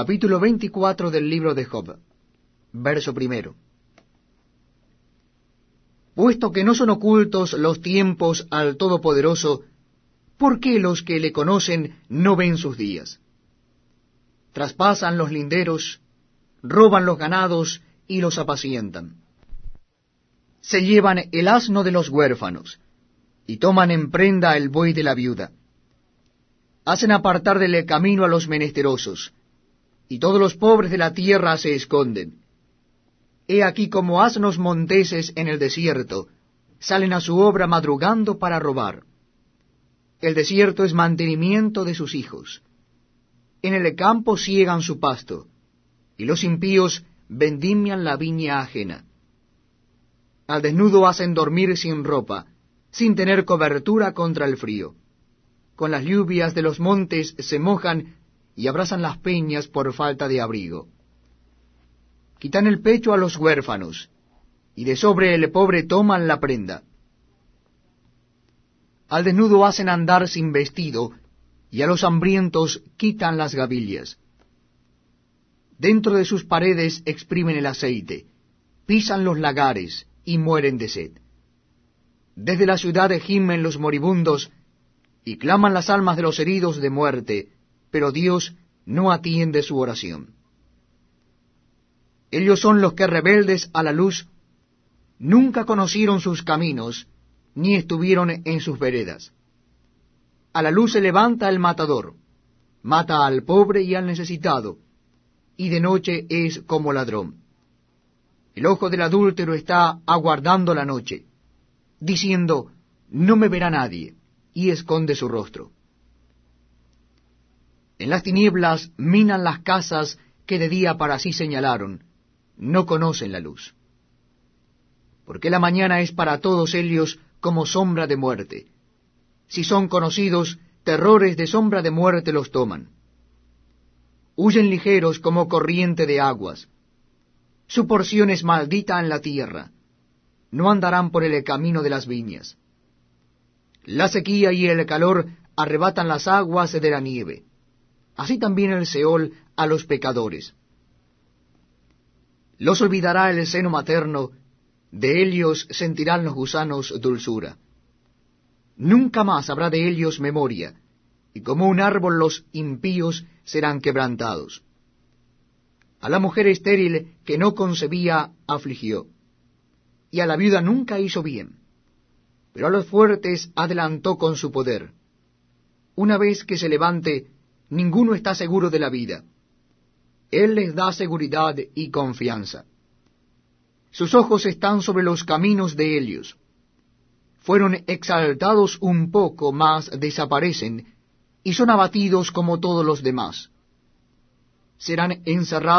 Capítulo 24 del libro de Job. Verso primero. Puesto que no son ocultos los tiempos al Todopoderoso, ¿por qué los que le conocen no ven sus días? Traspasan los linderos, roban los ganados y los apacientan. Se llevan el asno de los huérfanos, y toman en prenda el buey de la viuda. Hacen apartar del camino a los menesterosos, y todos los pobres de la tierra se esconden. He aquí como asnos monteses en el desierto, salen a su obra madrugando para robar. El desierto es mantenimiento de sus hijos. En el campo ciegan su pasto, y los impíos vendimian la viña ajena. Al desnudo hacen dormir sin ropa, sin tener cobertura contra el frío. Con las lluvias de los montes se mojan y abrazan las peñas por falta de abrigo. Quitan el pecho a los huérfanos, y de sobre el pobre toman la prenda. Al desnudo hacen andar sin vestido, y a los hambrientos quitan las gavillas. Dentro de sus paredes exprimen el aceite, pisan los lagares y mueren de sed. Desde la ciudad gimen los moribundos, y claman las almas de los heridos de muerte, pero Dios no atiende su oración. Ellos son los que rebeldes a la luz nunca conocieron sus caminos, ni estuvieron en sus veredas. A la luz se levanta el matador, mata al pobre y al necesitado, y de noche es como ladrón. El ojo del adúltero está aguardando la noche, diciendo, no me verá nadie, y esconde su rostro. En las tinieblas minan las casas que de día para sí señalaron, no conocen la luz. Porque la mañana es para todos ellos como sombra de muerte. Si son conocidos, terrores de sombra de muerte los toman. Huyen ligeros como corriente de aguas. Su porción es maldita en la tierra. No andarán por el camino de las viñas. La sequía y el calor arrebatan las aguas de la nieve así también el Seol a los pecadores. Los olvidará el seno materno, de ellos sentirán los gusanos dulzura. Nunca más habrá de ellos memoria, y como un árbol los impíos serán quebrantados. A la mujer estéril que no concebía afligió, y a la viuda nunca hizo bien, pero a los fuertes adelantó con su poder. Una vez que se levante, ninguno está seguro de la vida. Él les da seguridad y confianza. Sus ojos están sobre los caminos de ellos. Fueron exaltados un poco, mas desaparecen, y son abatidos como todos los demás. Serán encerrados